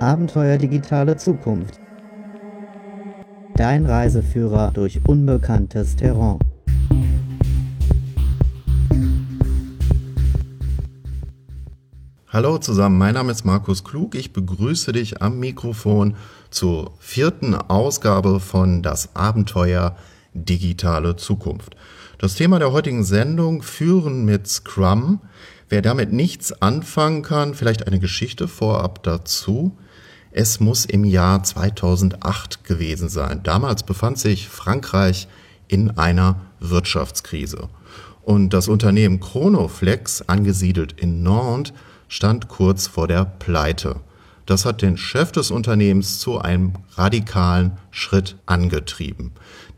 Abenteuer digitale Zukunft. Dein Reiseführer durch unbekanntes Terrain. Hallo zusammen, mein Name ist Markus Klug. Ich begrüße dich am Mikrofon zur vierten Ausgabe von Das Abenteuer digitale Zukunft. Das Thema der heutigen Sendung Führen mit Scrum. Wer damit nichts anfangen kann, vielleicht eine Geschichte vorab dazu. Es muss im Jahr 2008 gewesen sein. Damals befand sich Frankreich in einer Wirtschaftskrise. Und das Unternehmen Chronoflex, angesiedelt in Nantes, stand kurz vor der Pleite. Das hat den Chef des Unternehmens zu einem radikalen Schritt angetrieben.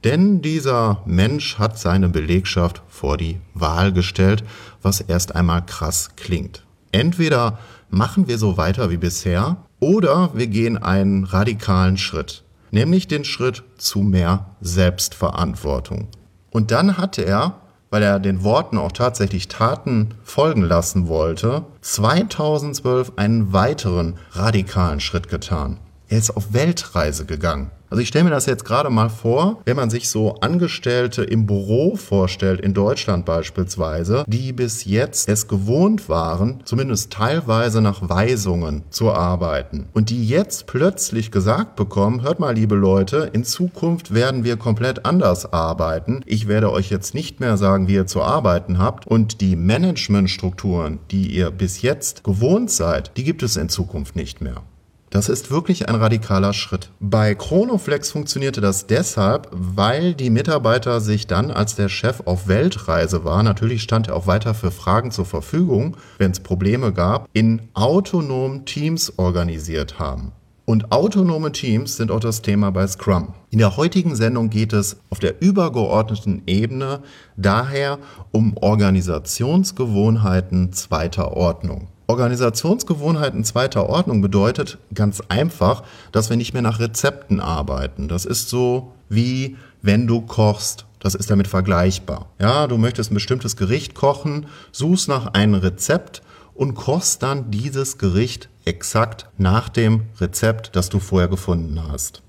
Denn dieser Mensch hat seine Belegschaft vor die Wahl gestellt, was erst einmal krass klingt. Entweder machen wir so weiter wie bisher oder wir gehen einen radikalen Schritt, nämlich den Schritt zu mehr Selbstverantwortung. Und dann hat er weil er den Worten auch tatsächlich Taten folgen lassen wollte, 2012 einen weiteren radikalen Schritt getan. Er ist auf Weltreise gegangen. Also ich stelle mir das jetzt gerade mal vor, wenn man sich so Angestellte im Büro vorstellt, in Deutschland beispielsweise, die bis jetzt es gewohnt waren, zumindest teilweise nach Weisungen zu arbeiten und die jetzt plötzlich gesagt bekommen, hört mal liebe Leute, in Zukunft werden wir komplett anders arbeiten. Ich werde euch jetzt nicht mehr sagen, wie ihr zu arbeiten habt und die Managementstrukturen, die ihr bis jetzt gewohnt seid, die gibt es in Zukunft nicht mehr. Das ist wirklich ein radikaler Schritt. Bei Chronoflex funktionierte das deshalb, weil die Mitarbeiter sich dann, als der Chef auf Weltreise war, natürlich stand er auch weiter für Fragen zur Verfügung, wenn es Probleme gab, in autonomen Teams organisiert haben. Und autonome Teams sind auch das Thema bei Scrum. In der heutigen Sendung geht es auf der übergeordneten Ebene daher um Organisationsgewohnheiten zweiter Ordnung. Organisationsgewohnheiten zweiter Ordnung bedeutet ganz einfach, dass wir nicht mehr nach Rezepten arbeiten. Das ist so wie wenn du kochst. Das ist damit vergleichbar. Ja, du möchtest ein bestimmtes Gericht kochen, suchst nach einem Rezept und kochst dann dieses Gericht exakt nach dem Rezept, das du vorher gefunden hast.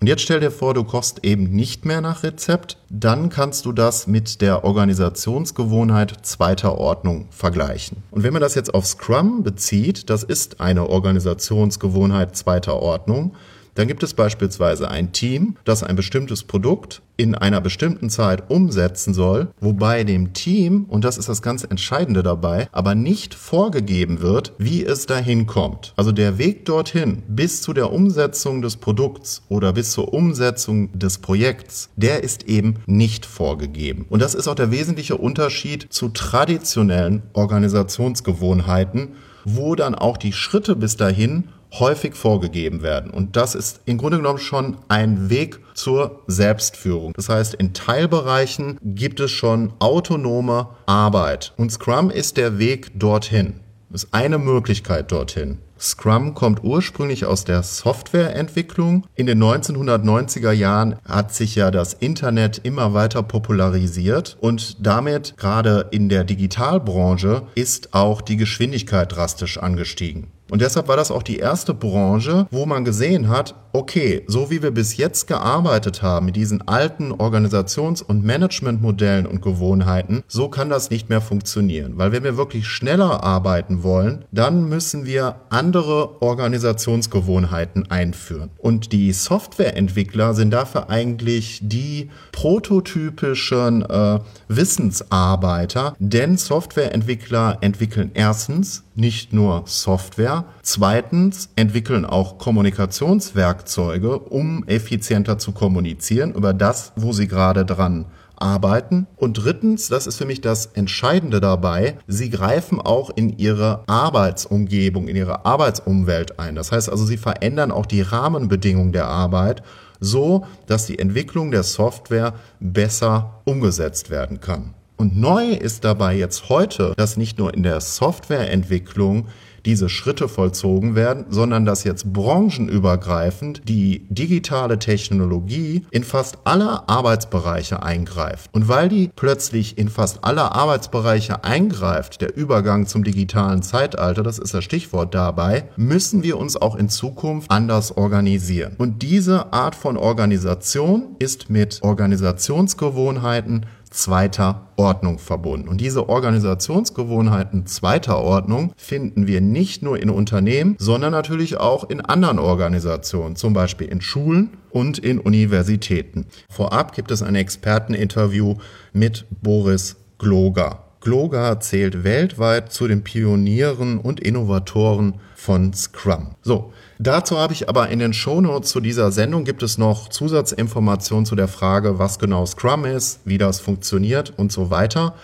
Und jetzt stell dir vor, du kochst eben nicht mehr nach Rezept, dann kannst du das mit der Organisationsgewohnheit zweiter Ordnung vergleichen. Und wenn man das jetzt auf Scrum bezieht, das ist eine Organisationsgewohnheit zweiter Ordnung, dann gibt es beispielsweise ein Team, das ein bestimmtes Produkt in einer bestimmten Zeit umsetzen soll, wobei dem Team, und das ist das ganz Entscheidende dabei, aber nicht vorgegeben wird, wie es dahin kommt. Also der Weg dorthin bis zu der Umsetzung des Produkts oder bis zur Umsetzung des Projekts, der ist eben nicht vorgegeben. Und das ist auch der wesentliche Unterschied zu traditionellen Organisationsgewohnheiten, wo dann auch die Schritte bis dahin häufig vorgegeben werden. Und das ist im Grunde genommen schon ein Weg zur Selbstführung. Das heißt, in Teilbereichen gibt es schon autonome Arbeit. Und Scrum ist der Weg dorthin. Ist eine Möglichkeit dorthin. Scrum kommt ursprünglich aus der Softwareentwicklung. In den 1990er Jahren hat sich ja das Internet immer weiter popularisiert und damit gerade in der Digitalbranche ist auch die Geschwindigkeit drastisch angestiegen. Und deshalb war das auch die erste Branche, wo man gesehen hat, okay, so wie wir bis jetzt gearbeitet haben mit diesen alten Organisations- und Managementmodellen und Gewohnheiten, so kann das nicht mehr funktionieren. Weil wenn wir wirklich schneller arbeiten wollen, dann müssen wir andere Organisationsgewohnheiten einführen. Und die Softwareentwickler sind dafür eigentlich die prototypischen äh, Wissensarbeiter, denn Softwareentwickler entwickeln erstens nicht nur Software, zweitens entwickeln auch Kommunikationswerkzeuge, um effizienter zu kommunizieren über das, wo sie gerade dran arbeiten. Und drittens, das ist für mich das Entscheidende dabei, sie greifen auch in ihre Arbeitsumgebung, in ihre Arbeitsumwelt ein. Das heißt also, sie verändern auch die Rahmenbedingungen der Arbeit so, dass die Entwicklung der Software besser umgesetzt werden kann. Und neu ist dabei jetzt heute, dass nicht nur in der Softwareentwicklung diese Schritte vollzogen werden, sondern dass jetzt branchenübergreifend die digitale Technologie in fast alle Arbeitsbereiche eingreift. Und weil die plötzlich in fast alle Arbeitsbereiche eingreift, der Übergang zum digitalen Zeitalter, das ist das Stichwort dabei, müssen wir uns auch in Zukunft anders organisieren. Und diese Art von Organisation ist mit Organisationsgewohnheiten zweiter Ordnung verbunden. Und diese Organisationsgewohnheiten zweiter Ordnung finden wir nicht nur in Unternehmen, sondern natürlich auch in anderen Organisationen, zum Beispiel in Schulen und in Universitäten. Vorab gibt es ein Experteninterview mit Boris Gloger. Gloger zählt weltweit zu den Pionieren und Innovatoren von Scrum. So, Dazu habe ich aber in den Shownotes zu dieser Sendung gibt es noch Zusatzinformationen zu der Frage, was genau Scrum ist, wie das funktioniert und so weiter.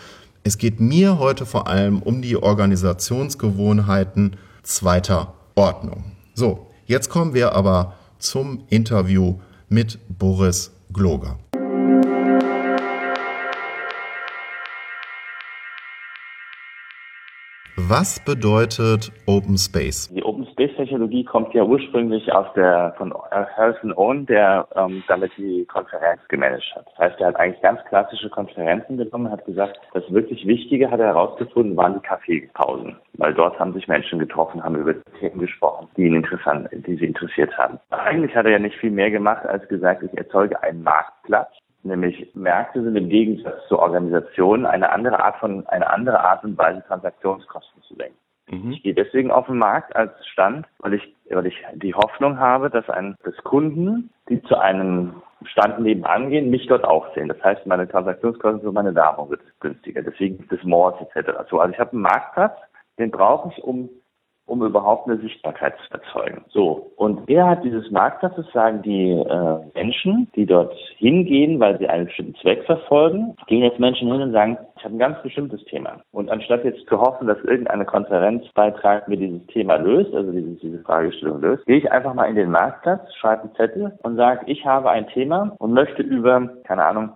Es geht mir heute vor allem um die Organisationsgewohnheiten zweiter Ordnung. So, jetzt kommen wir aber zum Interview mit Boris Gloger. Was bedeutet Open Space? Die Open Space Technologie kommt ja ursprünglich aus der von Harrison Owen, der ähm, damit die Konferenz gemanagt hat. Das heißt, er hat eigentlich ganz klassische Konferenzen genommen, hat gesagt, das wirklich Wichtige hat er herausgefunden, waren die Kaffeepausen, weil dort haben sich Menschen getroffen, haben über Themen gesprochen, die ihn interessant, die sie interessiert haben. Eigentlich hat er ja nicht viel mehr gemacht, als gesagt, ich erzeuge einen Marktplatz Nämlich Märkte sind im Gegensatz zur Organisation eine andere Art von, eine andere Art und Weise Transaktionskosten zu senken. Mhm. Ich gehe deswegen auf den Markt als Stand, weil ich, weil ich die Hoffnung habe, dass ein, dass Kunden, die zu einem Stand nebenan gehen, mich dort auch sehen. Das heißt, meine Transaktionskosten für meine Werbung wird günstiger. Deswegen gibt es Malls etc. So, also ich habe einen Marktplatz, den brauche ich, um um überhaupt eine Sichtbarkeit zu erzeugen. So, und innerhalb dieses Marktplatzes sagen die äh, Menschen, die dort hingehen, weil sie einen bestimmten Zweck verfolgen, gehen jetzt Menschen hin und sagen, ich habe ein ganz bestimmtes Thema. Und anstatt jetzt zu hoffen, dass irgendeine Konferenzbeitrag mir dieses Thema löst, also diese, diese Fragestellung löst, gehe ich einfach mal in den Marktplatz, schreibe einen Zettel und sage, ich habe ein Thema und möchte über, keine Ahnung,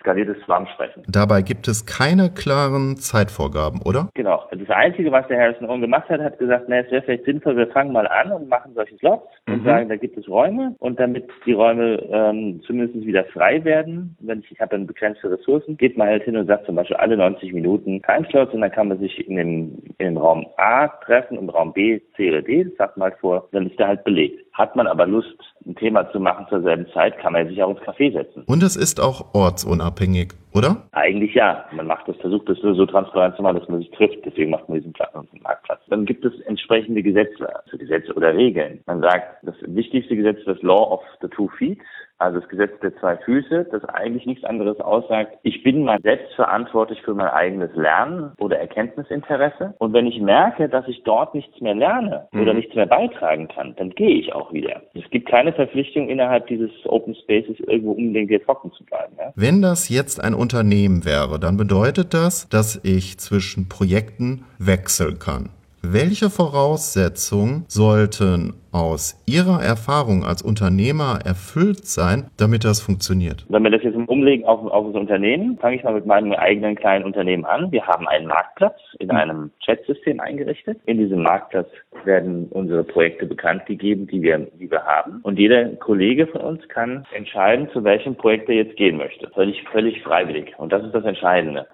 skaliertes Schwamm sprechen. Dabei gibt es keine klaren Zeitvorgaben, oder? Genau. Das Einzige, was der Harrison Owen gemacht hat, hat gesagt, na, es wäre vielleicht sinnvoll, wir fangen mal an und machen solche Slots mhm. und sagen, da gibt es Räume und damit die Räume ähm, zumindest wieder frei werden, wenn ich, ich habe dann begrenzte Ressourcen, geht man halt hin und sagt zum Beispiel alle 90 Minuten Timeslots und dann kann man sich in dem, in dem Raum A treffen und Raum B, C oder D, das sagt man halt vor, dann ist der halt belegt. Hat man aber Lust, ein Thema zu machen zur selben Zeit, kann man sich auch ins Café setzen. Und es ist auch ortsunabhängig, oder? Eigentlich ja. Man macht das, versucht das so transparent zu machen, dass man sich trifft. Deswegen macht man diesen Marktplatz. Dann gibt es entsprechende Gesetze, also Gesetze oder Regeln. Man sagt, das wichtigste Gesetz ist das Law of the Two Feet also das Gesetz der zwei Füße, das eigentlich nichts anderes aussagt, ich bin mal selbst verantwortlich für mein eigenes Lernen oder Erkenntnisinteresse. Und wenn ich merke, dass ich dort nichts mehr lerne mhm. oder nichts mehr beitragen kann, dann gehe ich auch wieder. Es gibt keine Verpflichtung innerhalb dieses Open Spaces irgendwo unbedingt hier trocken zu bleiben. Ja? Wenn das jetzt ein Unternehmen wäre, dann bedeutet das, dass ich zwischen Projekten wechseln kann. Welche Voraussetzungen sollten aus Ihrer Erfahrung als Unternehmer erfüllt sein, damit das funktioniert? Wenn wir das jetzt umlegen auf, auf das Unternehmen, fange ich mal mit meinem eigenen kleinen Unternehmen an. Wir haben einen Marktplatz in einem Chatsystem eingerichtet. In diesem Marktplatz werden unsere Projekte bekannt gegeben, die wir, die wir haben. Und jeder Kollege von uns kann entscheiden, zu welchem Projekt er jetzt gehen möchte. Völlig, völlig freiwillig. Und das ist das Entscheidende.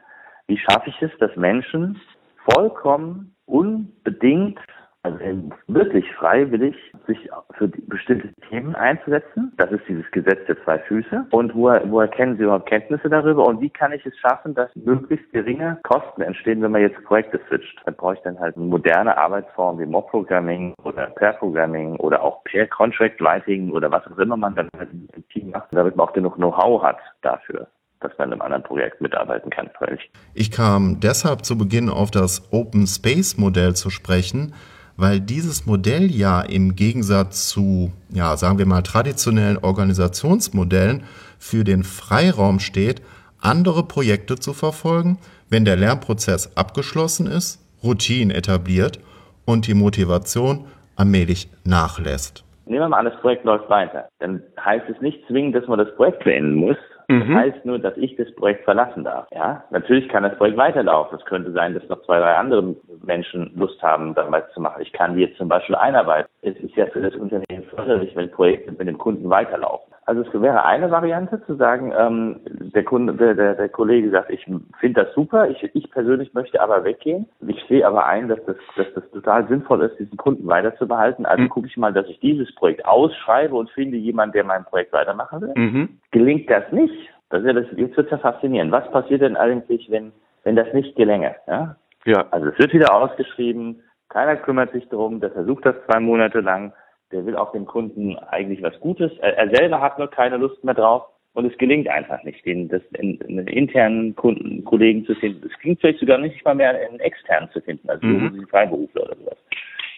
Wie schaffe ich es, dass Menschen vollkommen unbedingt, also wirklich freiwillig, sich für bestimmte Themen einzusetzen. Das ist dieses Gesetz der zwei Füße. Und woher, woher kennen Sie überhaupt Kenntnisse darüber? Und wie kann ich es schaffen, dass möglichst geringe Kosten entstehen, wenn man jetzt Projekte switcht? Dann brauche ich dann halt moderne Arbeitsformen wie Mob-Programming oder Pair-Programming oder auch Pair-Contract-Writing oder was auch immer man dann halt im Team macht, damit man auch genug Know-how hat dafür dass man in einem anderen Projekt mitarbeiten kann. Ich kam deshalb zu Beginn auf das Open Space Modell zu sprechen, weil dieses Modell ja im Gegensatz zu, ja, sagen wir mal, traditionellen Organisationsmodellen für den Freiraum steht, andere Projekte zu verfolgen, wenn der Lernprozess abgeschlossen ist, Routinen etabliert und die Motivation allmählich nachlässt. Nehmen wir mal an, das Projekt läuft weiter. Dann heißt es nicht zwingend, dass man das Projekt beenden muss, Das heißt nur, dass ich das Projekt verlassen darf. Ja, natürlich kann das Projekt weiterlaufen. Es könnte sein, dass noch zwei, drei andere Menschen Lust haben, damals zu machen. Ich kann die jetzt zum Beispiel einarbeiten. Es ist ja für das Unternehmen förderlich, wenn Projekte mit dem Kunden weiterlaufen. Also es wäre eine Variante zu sagen, ähm, der Kunde, der, der, Kollege sagt, ich finde das super, ich, ich persönlich möchte aber weggehen. Ich sehe aber ein, dass das, dass das total sinnvoll ist, diesen Kunden weiterzubehalten. Also mhm. gucke ich mal, dass ich dieses Projekt ausschreibe und finde jemanden, der mein Projekt weitermachen will. Mhm. Gelingt das nicht? Das ist ja das, jetzt wird es ja faszinierend. Was passiert denn eigentlich, wenn, wenn das nicht gelänge? Ja? ja. Also es wird wieder ausgeschrieben, keiner kümmert sich darum, der versucht das zwei Monate lang der will auch dem Kunden eigentlich was Gutes. Er, er selber hat nur keine Lust mehr drauf und es gelingt einfach nicht, den das in, in internen Kunden, Kollegen zu finden. Es klingt vielleicht sogar nicht mal mehr in externen zu finden, also mhm. Freiberufler oder sowas.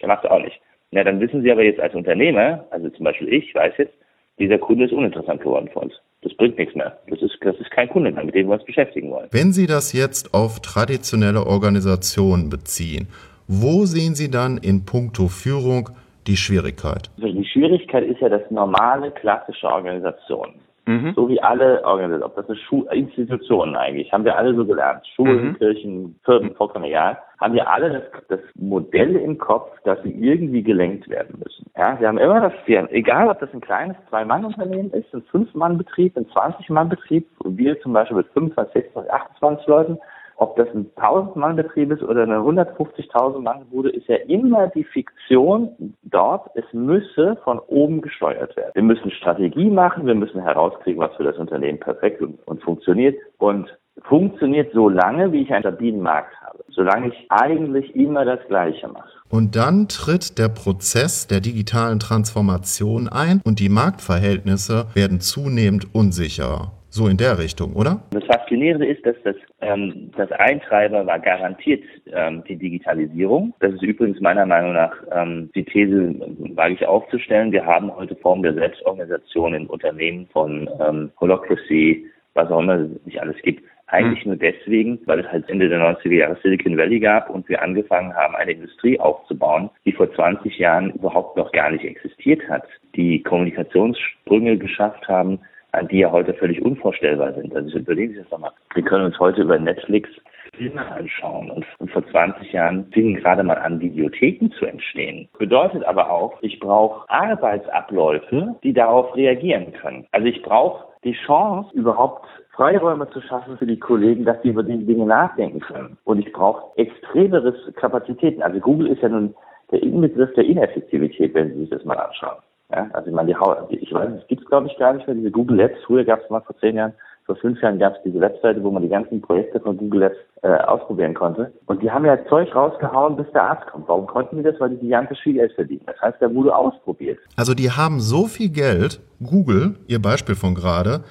Der macht es auch nicht. Ja, dann wissen Sie aber jetzt als Unternehmer, also zum Beispiel ich, weiß jetzt, dieser Kunde ist uninteressant geworden für uns. Das bringt nichts mehr. Das ist, das ist kein Kunde mehr, mit dem wir uns beschäftigen wollen. Wenn Sie das jetzt auf traditionelle Organisationen beziehen, wo sehen Sie dann in puncto Führung die Schwierigkeit? Also die Schwierigkeit ist ja das normale, klassische Organisation. Mhm. So wie alle Organisationen, ob das eine Schu Institutionen eigentlich, haben wir alle so gelernt. Schulen, mhm. Kirchen, Firmen, vollkommen egal. Haben wir alle das, das Modell im Kopf, dass sie irgendwie gelenkt werden müssen. Ja, wir haben immer das, wir, egal ob das ein kleines Zwei-Mann-Unternehmen ist, ein Fünf-Mann-Betrieb, ein 20-Mann-Betrieb, wir zum Beispiel mit 25, 26, 28 Leuten, ob das ein 1000-Mann-Betrieb ist oder eine 150.000-Mann-Bude, ist ja immer die Fiktion dort, es müsse von oben gesteuert werden. Wir müssen Strategie machen, wir müssen herauskriegen, was für das Unternehmen perfekt und, und funktioniert. Und funktioniert so lange, wie ich einen stabilen Markt habe. Solange ich eigentlich immer das Gleiche mache. Und dann tritt der Prozess der digitalen Transformation ein und die Marktverhältnisse werden zunehmend unsicherer. So in der Richtung, oder? Das Faszinierende ist, dass das, ähm, das Eintreiber war garantiert ähm, die Digitalisierung. Das ist übrigens meiner Meinung nach ähm, die These, wage ich aufzustellen. Wir haben heute Formen der Selbstorganisation in Unternehmen von ähm, Holocracy, was auch immer es nicht alles gibt. Eigentlich hm. nur deswegen, weil es halt Ende der 90er Jahre Silicon Valley gab und wir angefangen haben, eine Industrie aufzubauen, die vor 20 Jahren überhaupt noch gar nicht existiert hat, die Kommunikationssprünge geschafft haben, die ja heute völlig unvorstellbar sind. Also überlegen Sie das doch mal. Wir können uns heute über Netflix Filme anschauen. Und, vor 20 Jahren fingen gerade mal an, Videotheken zu entstehen. Bedeutet aber auch, ich brauche Arbeitsabläufe, die darauf reagieren können. Also ich brauche die Chance, überhaupt Freiräume zu schaffen für die Kollegen, dass sie über die Dinge nachdenken können. Und ich brauche extremeres Kapazitäten. Also Google ist ja nun der Inbegriff der Ineffektivität, wenn Sie sich das mal anschauen. Ja, also ich meine, die, ich weiß, es gibt glaube ich gar nicht mehr, diese Google Labs. Früher gab es mal vor zehn Jahren, vor fünf Jahren gab es diese Webseite, wo man die ganzen Projekte von Google Labs äh, ausprobieren konnte. Und die haben ja Zeug rausgehauen, bis der Arzt kommt. Warum konnten die das? Weil die gigantisch viel Geld verdienen. Das heißt, da wurde ausprobiert. Also die haben so viel Geld, Google, ihr Beispiel von gerade,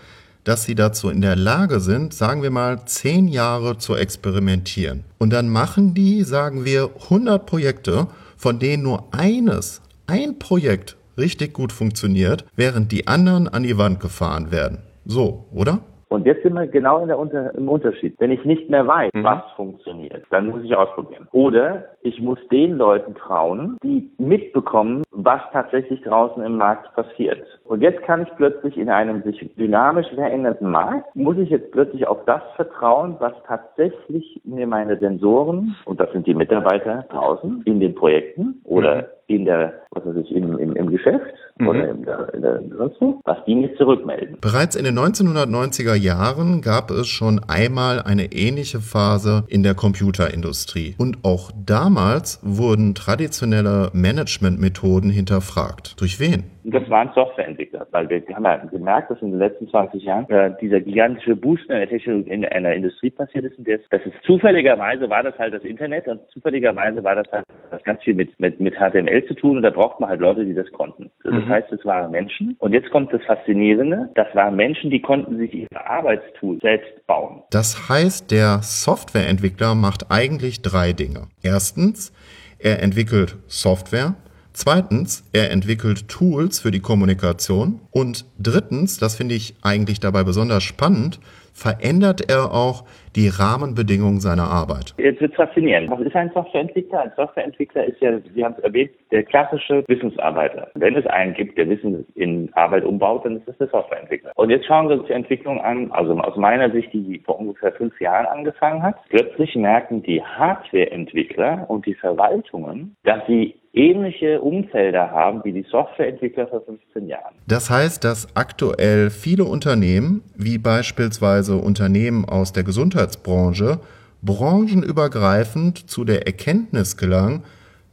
dass sie dazu in der Lage sind, sagen wir mal, zehn Jahre zu experimentieren. Und dann machen die, sagen wir, 100 Projekte, von denen nur eines, ein Projekt richtig gut funktioniert, während die anderen an die Wand gefahren werden. So, oder? Und jetzt sind wir genau in der Unter im Unterschied. Wenn ich nicht mehr weiß, mhm. was funktioniert, dann muss ich ausprobieren. Oder ich muss den Leuten trauen, die mitbekommen, was tatsächlich draußen im Markt passiert. Und jetzt kann ich plötzlich in einem sich dynamisch verändernden Markt, muss ich jetzt plötzlich auf das vertrauen, was tatsächlich mir meine Sensoren, und das sind die Mitarbeiter draußen in den Projekten oder mhm in der, was weiß ich, im, im, im Geschäft mhm. oder in der, in der, sonst wo, was die mir zurückmelden. Bereits in den 1990er Jahren gab es schon einmal eine ähnliche Phase in der Computerindustrie. Und auch damals wurden traditionelle Managementmethoden hinterfragt. Durch wen? Das waren Softwareentwickler, weil wir, wir haben ja gemerkt, dass in den letzten 20 Jahren äh, dieser gigantische Boost in der Technologie in einer Industrie passiert ist und das, das ist zufälligerweise war das halt das Internet und zufälligerweise war das halt das ganz viel mit, mit, mit HTML zu tun und da braucht man halt Leute, die das konnten. Das mhm. heißt, es waren Menschen und jetzt kommt das Faszinierende, das waren Menschen, die konnten sich ihre Arbeitstools selbst bauen. Das heißt, der Softwareentwickler macht eigentlich drei Dinge. Erstens, er entwickelt Software, Zweitens, er entwickelt Tools für die Kommunikation. Und drittens, das finde ich eigentlich dabei besonders spannend, verändert er auch die Rahmenbedingungen seiner Arbeit. Jetzt wird faszinierend. Was ist ein Softwareentwickler? Ein Softwareentwickler ist ja, Sie haben es erwähnt, der klassische Wissensarbeiter. Wenn es einen gibt, der Wissen in Arbeit umbaut, dann ist das der Softwareentwickler. Und jetzt schauen wir uns die Entwicklung an, also aus meiner Sicht, die vor ungefähr fünf Jahren angefangen hat. Plötzlich merken die Hardwareentwickler und die Verwaltungen, dass sie ähnliche Umfelder haben wie die Softwareentwickler vor 15 Jahren. Das heißt, dass aktuell viele Unternehmen, wie beispielsweise Unternehmen aus der Gesundheitsbranche, branchenübergreifend zu der Erkenntnis gelangen,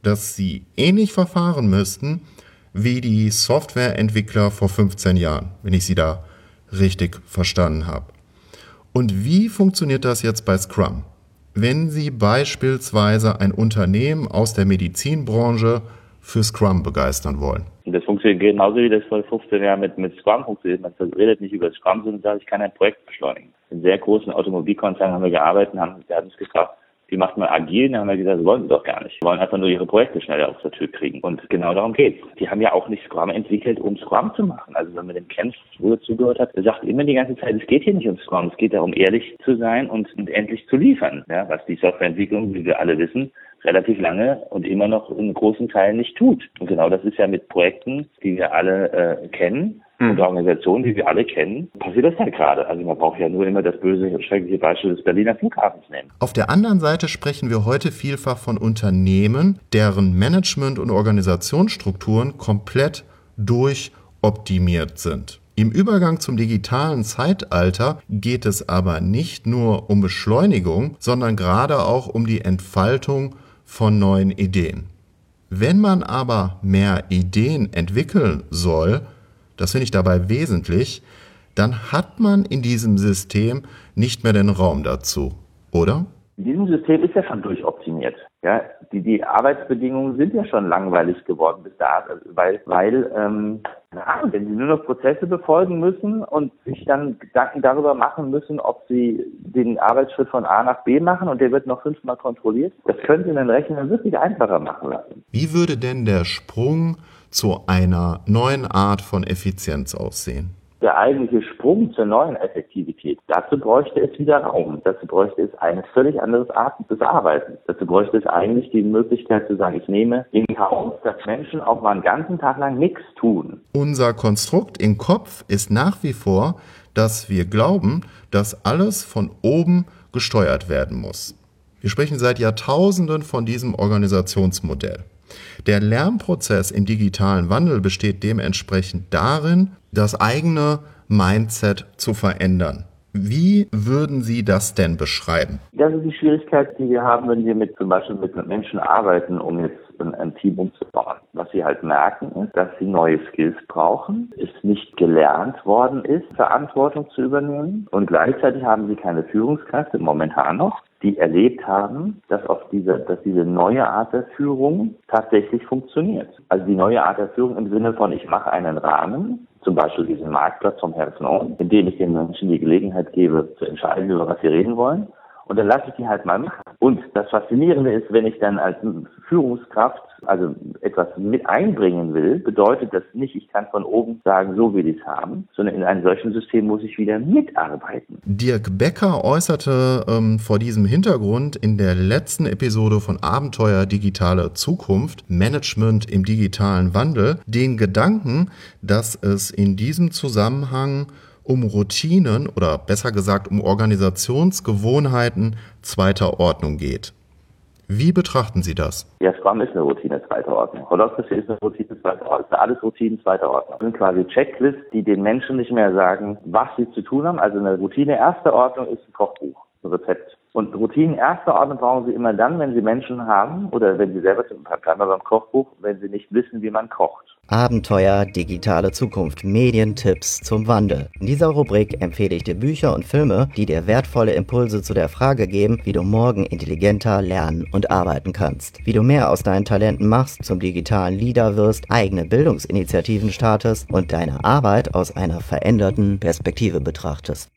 dass sie ähnlich verfahren müssten wie die Softwareentwickler vor 15 Jahren, wenn ich sie da richtig verstanden habe. Und wie funktioniert das jetzt bei Scrum? wenn Sie beispielsweise ein Unternehmen aus der Medizinbranche für Scrum begeistern wollen? Das funktioniert genauso wie das vor 15 Jahren mit, mit Scrum funktioniert. Man redet nicht über Scrum, sondern sagt, ich kann ein Projekt beschleunigen. In sehr großen Automobilkonzernen haben wir gearbeitet und haben, wir haben uns gefragt, die macht man agil, dann haben wir gesagt, das wollen sie doch gar nicht. Die wollen einfach nur ihre Projekte schneller auf der Tür kriegen. Und genau darum geht's. Die haben ja auch nicht Scrum entwickelt, um Scrum zu machen. Also wenn man den kennt, wo zugehört hat, der sagt immer die ganze Zeit, es geht hier nicht um Scrum, es geht darum, ehrlich zu sein und, und endlich zu liefern. Ja, was die Softwareentwicklung, wie wir alle wissen, relativ lange und immer noch in großen Teilen nicht tut. Und genau das ist ja mit Projekten, die wir alle äh, kennen, hm. und Organisationen, die wir alle kennen, passiert das halt gerade. Also man braucht ja nur immer das böse, schreckliche Beispiel des Berliner Flughafens nehmen. Auf der anderen Seite sprechen wir heute vielfach von Unternehmen, deren Management- und Organisationsstrukturen komplett durchoptimiert sind. Im Übergang zum digitalen Zeitalter geht es aber nicht nur um Beschleunigung, sondern gerade auch um die Entfaltung von neuen Ideen. Wenn man aber mehr Ideen entwickeln soll, das finde ich dabei wesentlich, dann hat man in diesem System nicht mehr den Raum dazu, oder? In diesem System ist ja schon durchoptimiert. Ja, die, die Arbeitsbedingungen sind ja schon langweilig geworden bis dato, weil, weil ähm, na, wenn sie nur noch Prozesse befolgen müssen und sich dann Gedanken darüber machen müssen, ob sie den Arbeitsschritt von A nach B machen und der wird noch fünfmal kontrolliert, das können sie den Rechnern wirklich einfacher machen lassen. Wie würde denn der Sprung zu einer neuen Art von Effizienz aussehen? Der eigentliche Sprung zur neuen Effektivität, dazu bräuchte es wieder Raum. Dazu bräuchte es eine völlig andere Art des Arbeitens. Dazu bräuchte es eigentlich die Möglichkeit zu sagen, ich nehme in Kauf, dass Menschen auch mal einen ganzen Tag lang nichts tun. Unser Konstrukt im Kopf ist nach wie vor, dass wir glauben, dass alles von oben gesteuert werden muss. Wir sprechen seit Jahrtausenden von diesem Organisationsmodell. Der Lernprozess im digitalen Wandel besteht dementsprechend darin, das eigene Mindset zu verändern. Wie würden Sie das denn beschreiben? Das ist die Schwierigkeit, die wir haben, wenn wir mit zum Beispiel mit Menschen arbeiten, um jetzt ein Team umzubauen. Was sie halt merken, ist, dass sie neue Skills brauchen, es nicht gelernt worden ist, Verantwortung zu übernehmen und gleichzeitig haben sie keine Führungskräfte, momentan noch, die erlebt haben, dass auf diese, dass diese neue Art der Führung tatsächlich funktioniert. Also die neue Art der Führung im Sinne von, ich mache einen Rahmen, zum Beispiel diesen Marktplatz vom Herzen on, in dem ich den Menschen die Gelegenheit gebe, zu entscheiden, über was sie reden wollen. Und dann lasse ich die halt mal machen. Und das Faszinierende ist, wenn ich dann als Führungskraft also etwas mit einbringen will, bedeutet das nicht, ich kann von oben sagen, so will ich es haben, sondern in einem solchen System muss ich wieder mitarbeiten. Dirk Becker äußerte ähm, vor diesem Hintergrund in der letzten Episode von Abenteuer Digitale Zukunft, Management im digitalen Wandel, den Gedanken, dass es in diesem Zusammenhang um Routinen oder besser gesagt um Organisationsgewohnheiten zweiter Ordnung geht. Wie betrachten Sie das? Ja, Scrum ist eine Routine zweiter Ordnung. Holocracy ist eine Routine zweiter Ordnung. Alles Routinen zweiter Ordnung. Das sind quasi Checklists, die den Menschen nicht mehr sagen, was sie zu tun haben. Also eine Routine erster Ordnung ist ein Kochbuch, ein Rezept. Und Routinen erster Ordnung brauchen Sie immer dann, wenn Sie Menschen haben oder wenn Sie selber, bleiben wir beim Kochbuch, wenn Sie nicht wissen, wie man kocht. Abenteuer, digitale Zukunft, Medientipps zum Wandel. In dieser Rubrik empfehle ich dir Bücher und Filme, die dir wertvolle Impulse zu der Frage geben, wie du morgen intelligenter lernen und arbeiten kannst. Wie du mehr aus deinen Talenten machst, zum digitalen Leader wirst, eigene Bildungsinitiativen startest und deine Arbeit aus einer veränderten Perspektive betrachtest.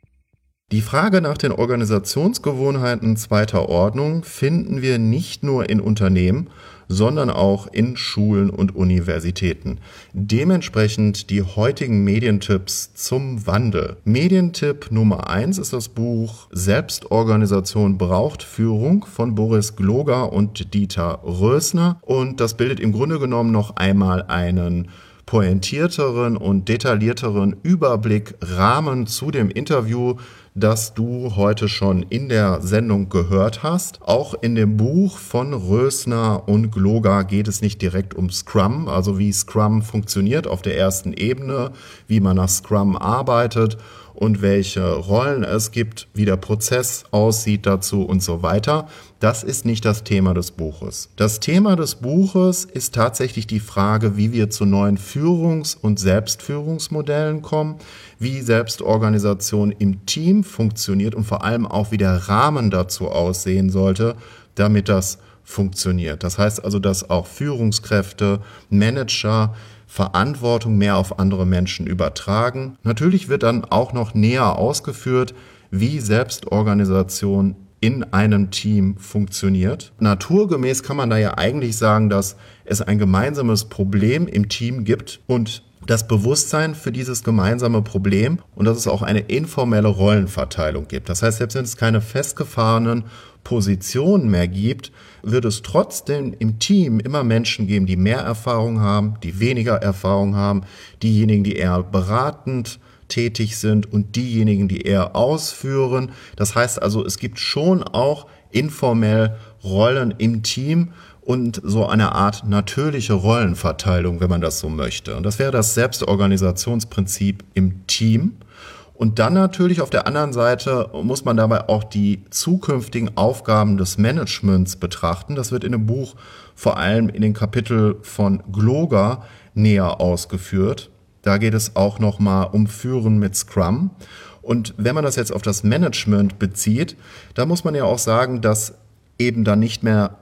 Die Frage nach den Organisationsgewohnheiten zweiter Ordnung finden wir nicht nur in Unternehmen, sondern auch in Schulen und Universitäten. Dementsprechend die heutigen Medientipps zum Wandel. Medientipp Nummer eins ist das Buch Selbstorganisation braucht Führung von Boris Gloger und Dieter Rösner und das bildet im Grunde genommen noch einmal einen pointierteren und detaillierteren Überblick, Rahmen zu dem Interview, das du heute schon in der Sendung gehört hast. Auch in dem Buch von Rösner und Gloga geht es nicht direkt um Scrum, also wie Scrum funktioniert auf der ersten Ebene, wie man nach Scrum arbeitet und welche Rollen es gibt, wie der Prozess aussieht dazu und so weiter. Das ist nicht das Thema des Buches. Das Thema des Buches ist tatsächlich die Frage, wie wir zu neuen Führungs- und Selbstführungsmodellen kommen, wie Selbstorganisation im Team funktioniert und vor allem auch, wie der Rahmen dazu aussehen sollte, damit das funktioniert. Das heißt also, dass auch Führungskräfte, Manager, Verantwortung mehr auf andere Menschen übertragen. Natürlich wird dann auch noch näher ausgeführt, wie Selbstorganisation in einem Team funktioniert. Naturgemäß kann man da ja eigentlich sagen, dass es ein gemeinsames Problem im Team gibt und das Bewusstsein für dieses gemeinsame Problem und dass es auch eine informelle Rollenverteilung gibt. Das heißt, selbst wenn es keine festgefahrenen Positionen mehr gibt, wird es trotzdem im Team immer Menschen geben, die mehr Erfahrung haben, die weniger Erfahrung haben, diejenigen, die eher beratend tätig sind und diejenigen, die eher ausführen. Das heißt also, es gibt schon auch informell Rollen im Team und so eine Art natürliche Rollenverteilung, wenn man das so möchte. Und das wäre das Selbstorganisationsprinzip im Team. Und dann natürlich auf der anderen Seite muss man dabei auch die zukünftigen Aufgaben des Managements betrachten. Das wird in dem Buch vor allem in den Kapitel von Gloger näher ausgeführt. Da geht es auch nochmal um Führen mit Scrum. Und wenn man das jetzt auf das Management bezieht, da muss man ja auch sagen, dass eben dann nicht mehr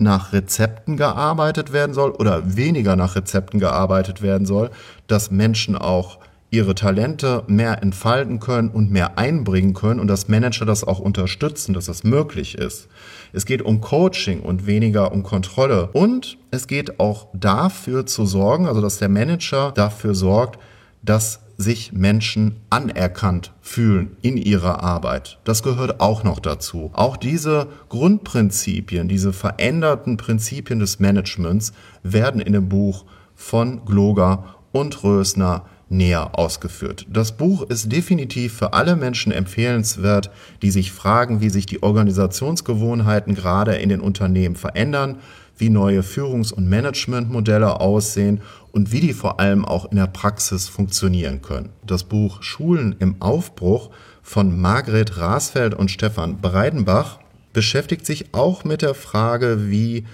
nach Rezepten gearbeitet werden soll oder weniger nach Rezepten gearbeitet werden soll, dass Menschen auch ihre Talente mehr entfalten können und mehr einbringen können und dass Manager das auch unterstützen, dass das möglich ist. Es geht um Coaching und weniger um Kontrolle. Und es geht auch dafür zu sorgen, also dass der Manager dafür sorgt, dass sich Menschen anerkannt fühlen in ihrer Arbeit. Das gehört auch noch dazu. Auch diese Grundprinzipien, diese veränderten Prinzipien des Managements werden in dem Buch von Gloger und Rösner näher ausgeführt. Das Buch ist definitiv für alle Menschen empfehlenswert, die sich fragen, wie sich die Organisationsgewohnheiten gerade in den Unternehmen verändern, wie neue Führungs- und Managementmodelle aussehen und wie die vor allem auch in der Praxis funktionieren können. Das Buch Schulen im Aufbruch von Margret Rasfeld und Stefan Breidenbach beschäftigt sich auch mit der Frage, wie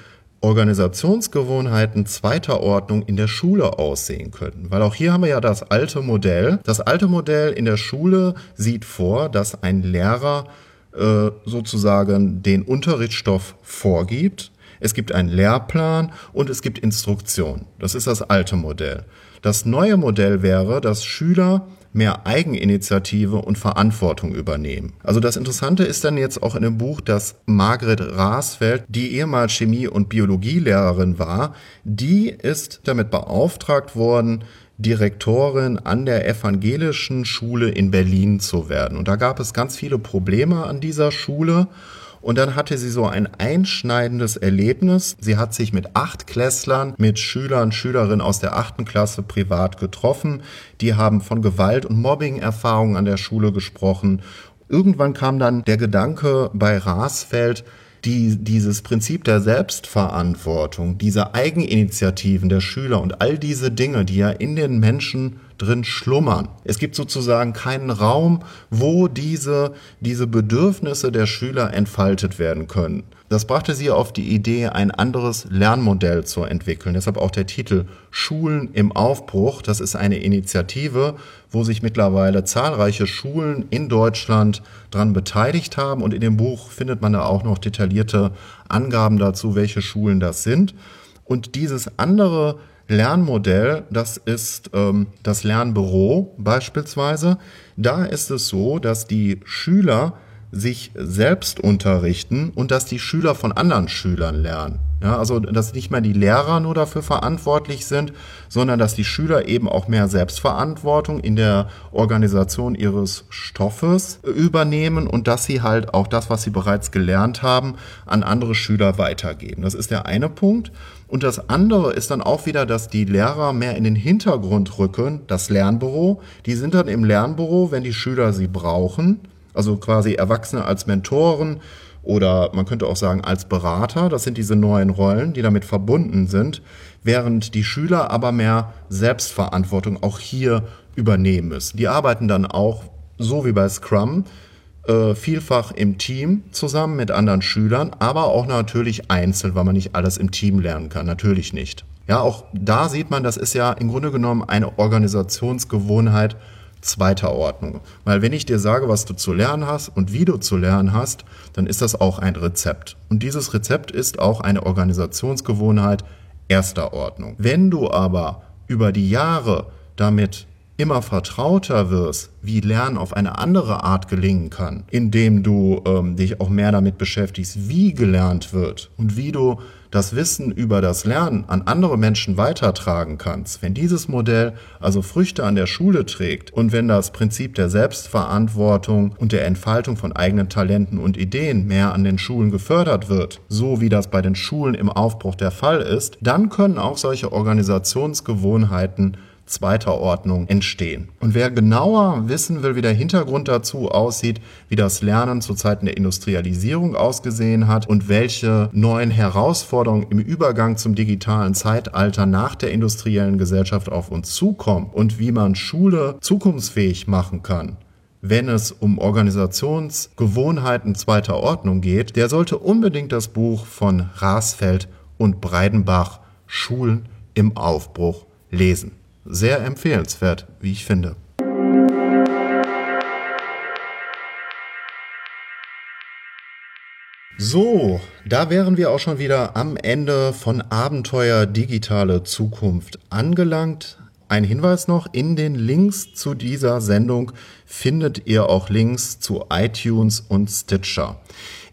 Organisationsgewohnheiten zweiter Ordnung in der Schule aussehen können. Weil auch hier haben wir ja das alte Modell. Das alte Modell in der Schule sieht vor, dass ein Lehrer äh, sozusagen den Unterrichtsstoff vorgibt. Es gibt einen Lehrplan und es gibt Instruktionen. Das ist das alte Modell. Das neue Modell wäre, dass Schüler mehr Eigeninitiative und Verantwortung übernehmen. Also das Interessante ist dann jetzt auch in dem Buch, dass Margret Rasfeld, die ehemals Chemie- und Biologielehrerin war, die ist damit beauftragt worden, Direktorin an der evangelischen Schule in Berlin zu werden. Und da gab es ganz viele Probleme an dieser Schule. Und dann hatte sie so ein einschneidendes Erlebnis. Sie hat sich mit acht Klässlern, mit Schülern, Schülerinnen aus der achten Klasse privat getroffen. Die haben von Gewalt und Mobbing-Erfahrungen an der Schule gesprochen. Irgendwann kam dann der Gedanke bei Rasfeld, die, dieses Prinzip der Selbstverantwortung, diese Eigeninitiativen der Schüler und all diese Dinge, die ja in den Menschen drin schlummern. Es gibt sozusagen keinen Raum, wo diese, diese Bedürfnisse der Schüler entfaltet werden können. Das brachte sie auf die Idee, ein anderes Lernmodell zu entwickeln. Deshalb auch der Titel Schulen im Aufbruch. Das ist eine Initiative, wo sich mittlerweile zahlreiche Schulen in Deutschland dran beteiligt haben. Und in dem Buch findet man da auch noch detaillierte Angaben dazu, welche Schulen das sind. Und dieses andere Lernmodell, das ist ähm, das Lernbüro beispielsweise. Da ist es so, dass die Schüler sich selbst unterrichten und dass die Schüler von anderen Schülern lernen. Ja, also dass nicht mehr die Lehrer nur dafür verantwortlich sind, sondern dass die Schüler eben auch mehr Selbstverantwortung in der Organisation ihres Stoffes übernehmen und dass sie halt auch das, was sie bereits gelernt haben, an andere Schüler weitergeben. Das ist der eine Punkt. Und das andere ist dann auch wieder, dass die Lehrer mehr in den Hintergrund rücken, das Lernbüro. Die sind dann im Lernbüro, wenn die Schüler sie brauchen, also quasi Erwachsene als Mentoren oder man könnte auch sagen als Berater. Das sind diese neuen Rollen, die damit verbunden sind, während die Schüler aber mehr Selbstverantwortung auch hier übernehmen müssen. Die arbeiten dann auch so wie bei Scrum äh, vielfach im Team zusammen mit anderen Schülern, aber auch natürlich einzeln, weil man nicht alles im Team lernen kann. Natürlich nicht. Ja, auch da sieht man, das ist ja im Grunde genommen eine Organisationsgewohnheit zweiter Ordnung. Weil wenn ich dir sage, was du zu lernen hast und wie du zu lernen hast, dann ist das auch ein Rezept. Und dieses Rezept ist auch eine Organisationsgewohnheit erster Ordnung. Wenn du aber über die Jahre damit immer vertrauter wirst, wie Lernen auf eine andere Art gelingen kann, indem du ähm, dich auch mehr damit beschäftigst, wie gelernt wird und wie du das Wissen über das Lernen an andere Menschen weitertragen kannst, wenn dieses Modell also Früchte an der Schule trägt und wenn das Prinzip der Selbstverantwortung und der Entfaltung von eigenen Talenten und Ideen mehr an den Schulen gefördert wird, so wie das bei den Schulen im Aufbruch der Fall ist, dann können auch solche Organisationsgewohnheiten zweiter Ordnung entstehen. Und wer genauer wissen will, wie der Hintergrund dazu aussieht, wie das Lernen zu Zeiten der Industrialisierung ausgesehen hat und welche neuen Herausforderungen im Übergang zum digitalen Zeitalter nach der industriellen Gesellschaft auf uns zukommen und wie man Schule zukunftsfähig machen kann, wenn es um Organisationsgewohnheiten zweiter Ordnung geht, der sollte unbedingt das Buch von Rasfeld und Breidenbach Schulen im Aufbruch lesen sehr empfehlenswert, wie ich finde. So, da wären wir auch schon wieder am Ende von Abenteuer Digitale Zukunft angelangt. Ein Hinweis noch, in den Links zu dieser Sendung findet ihr auch Links zu iTunes und Stitcher.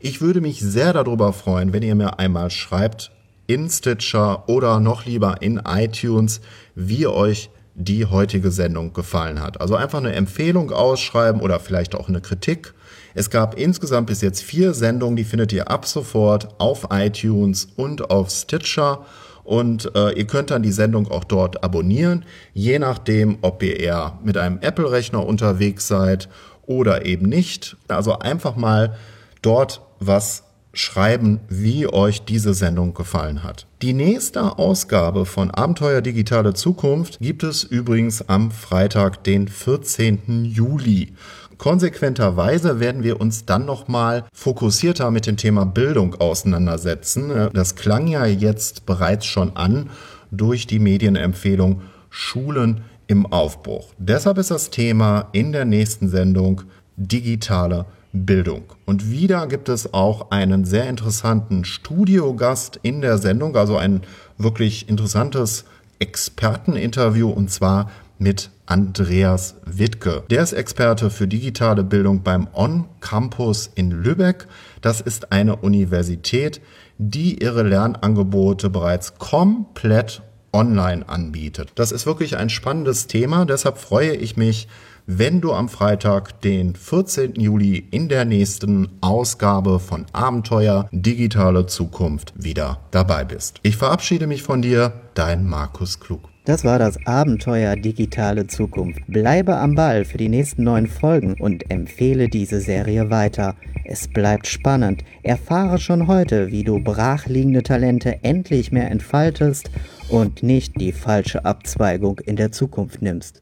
Ich würde mich sehr darüber freuen, wenn ihr mir einmal schreibt, in Stitcher oder noch lieber in iTunes, wie euch die heutige Sendung gefallen hat. Also einfach eine Empfehlung ausschreiben oder vielleicht auch eine Kritik. Es gab insgesamt bis jetzt vier Sendungen, die findet ihr ab sofort auf iTunes und auf Stitcher. Und äh, ihr könnt dann die Sendung auch dort abonnieren, je nachdem, ob ihr eher mit einem Apple-Rechner unterwegs seid oder eben nicht. Also einfach mal dort was schreiben, wie euch diese Sendung gefallen hat. Die nächste Ausgabe von Abenteuer Digitale Zukunft gibt es übrigens am Freitag, den 14. Juli. Konsequenterweise werden wir uns dann nochmal fokussierter mit dem Thema Bildung auseinandersetzen. Das klang ja jetzt bereits schon an durch die Medienempfehlung Schulen im Aufbruch. Deshalb ist das Thema in der nächsten Sendung digitale Bildung. Und wieder gibt es auch einen sehr interessanten Studiogast in der Sendung, also ein wirklich interessantes Experteninterview und zwar mit Andreas Wittke. Der ist Experte für digitale Bildung beim On Campus in Lübeck. Das ist eine Universität, die ihre Lernangebote bereits komplett online anbietet. Das ist wirklich ein spannendes Thema, deshalb freue ich mich, wenn du am Freitag, den 14. Juli in der nächsten Ausgabe von Abenteuer Digitale Zukunft wieder dabei bist. Ich verabschiede mich von dir, dein Markus Klug. Das war das Abenteuer Digitale Zukunft. Bleibe am Ball für die nächsten neun Folgen und empfehle diese Serie weiter. Es bleibt spannend. Erfahre schon heute, wie du brachliegende Talente endlich mehr entfaltest und nicht die falsche Abzweigung in der Zukunft nimmst.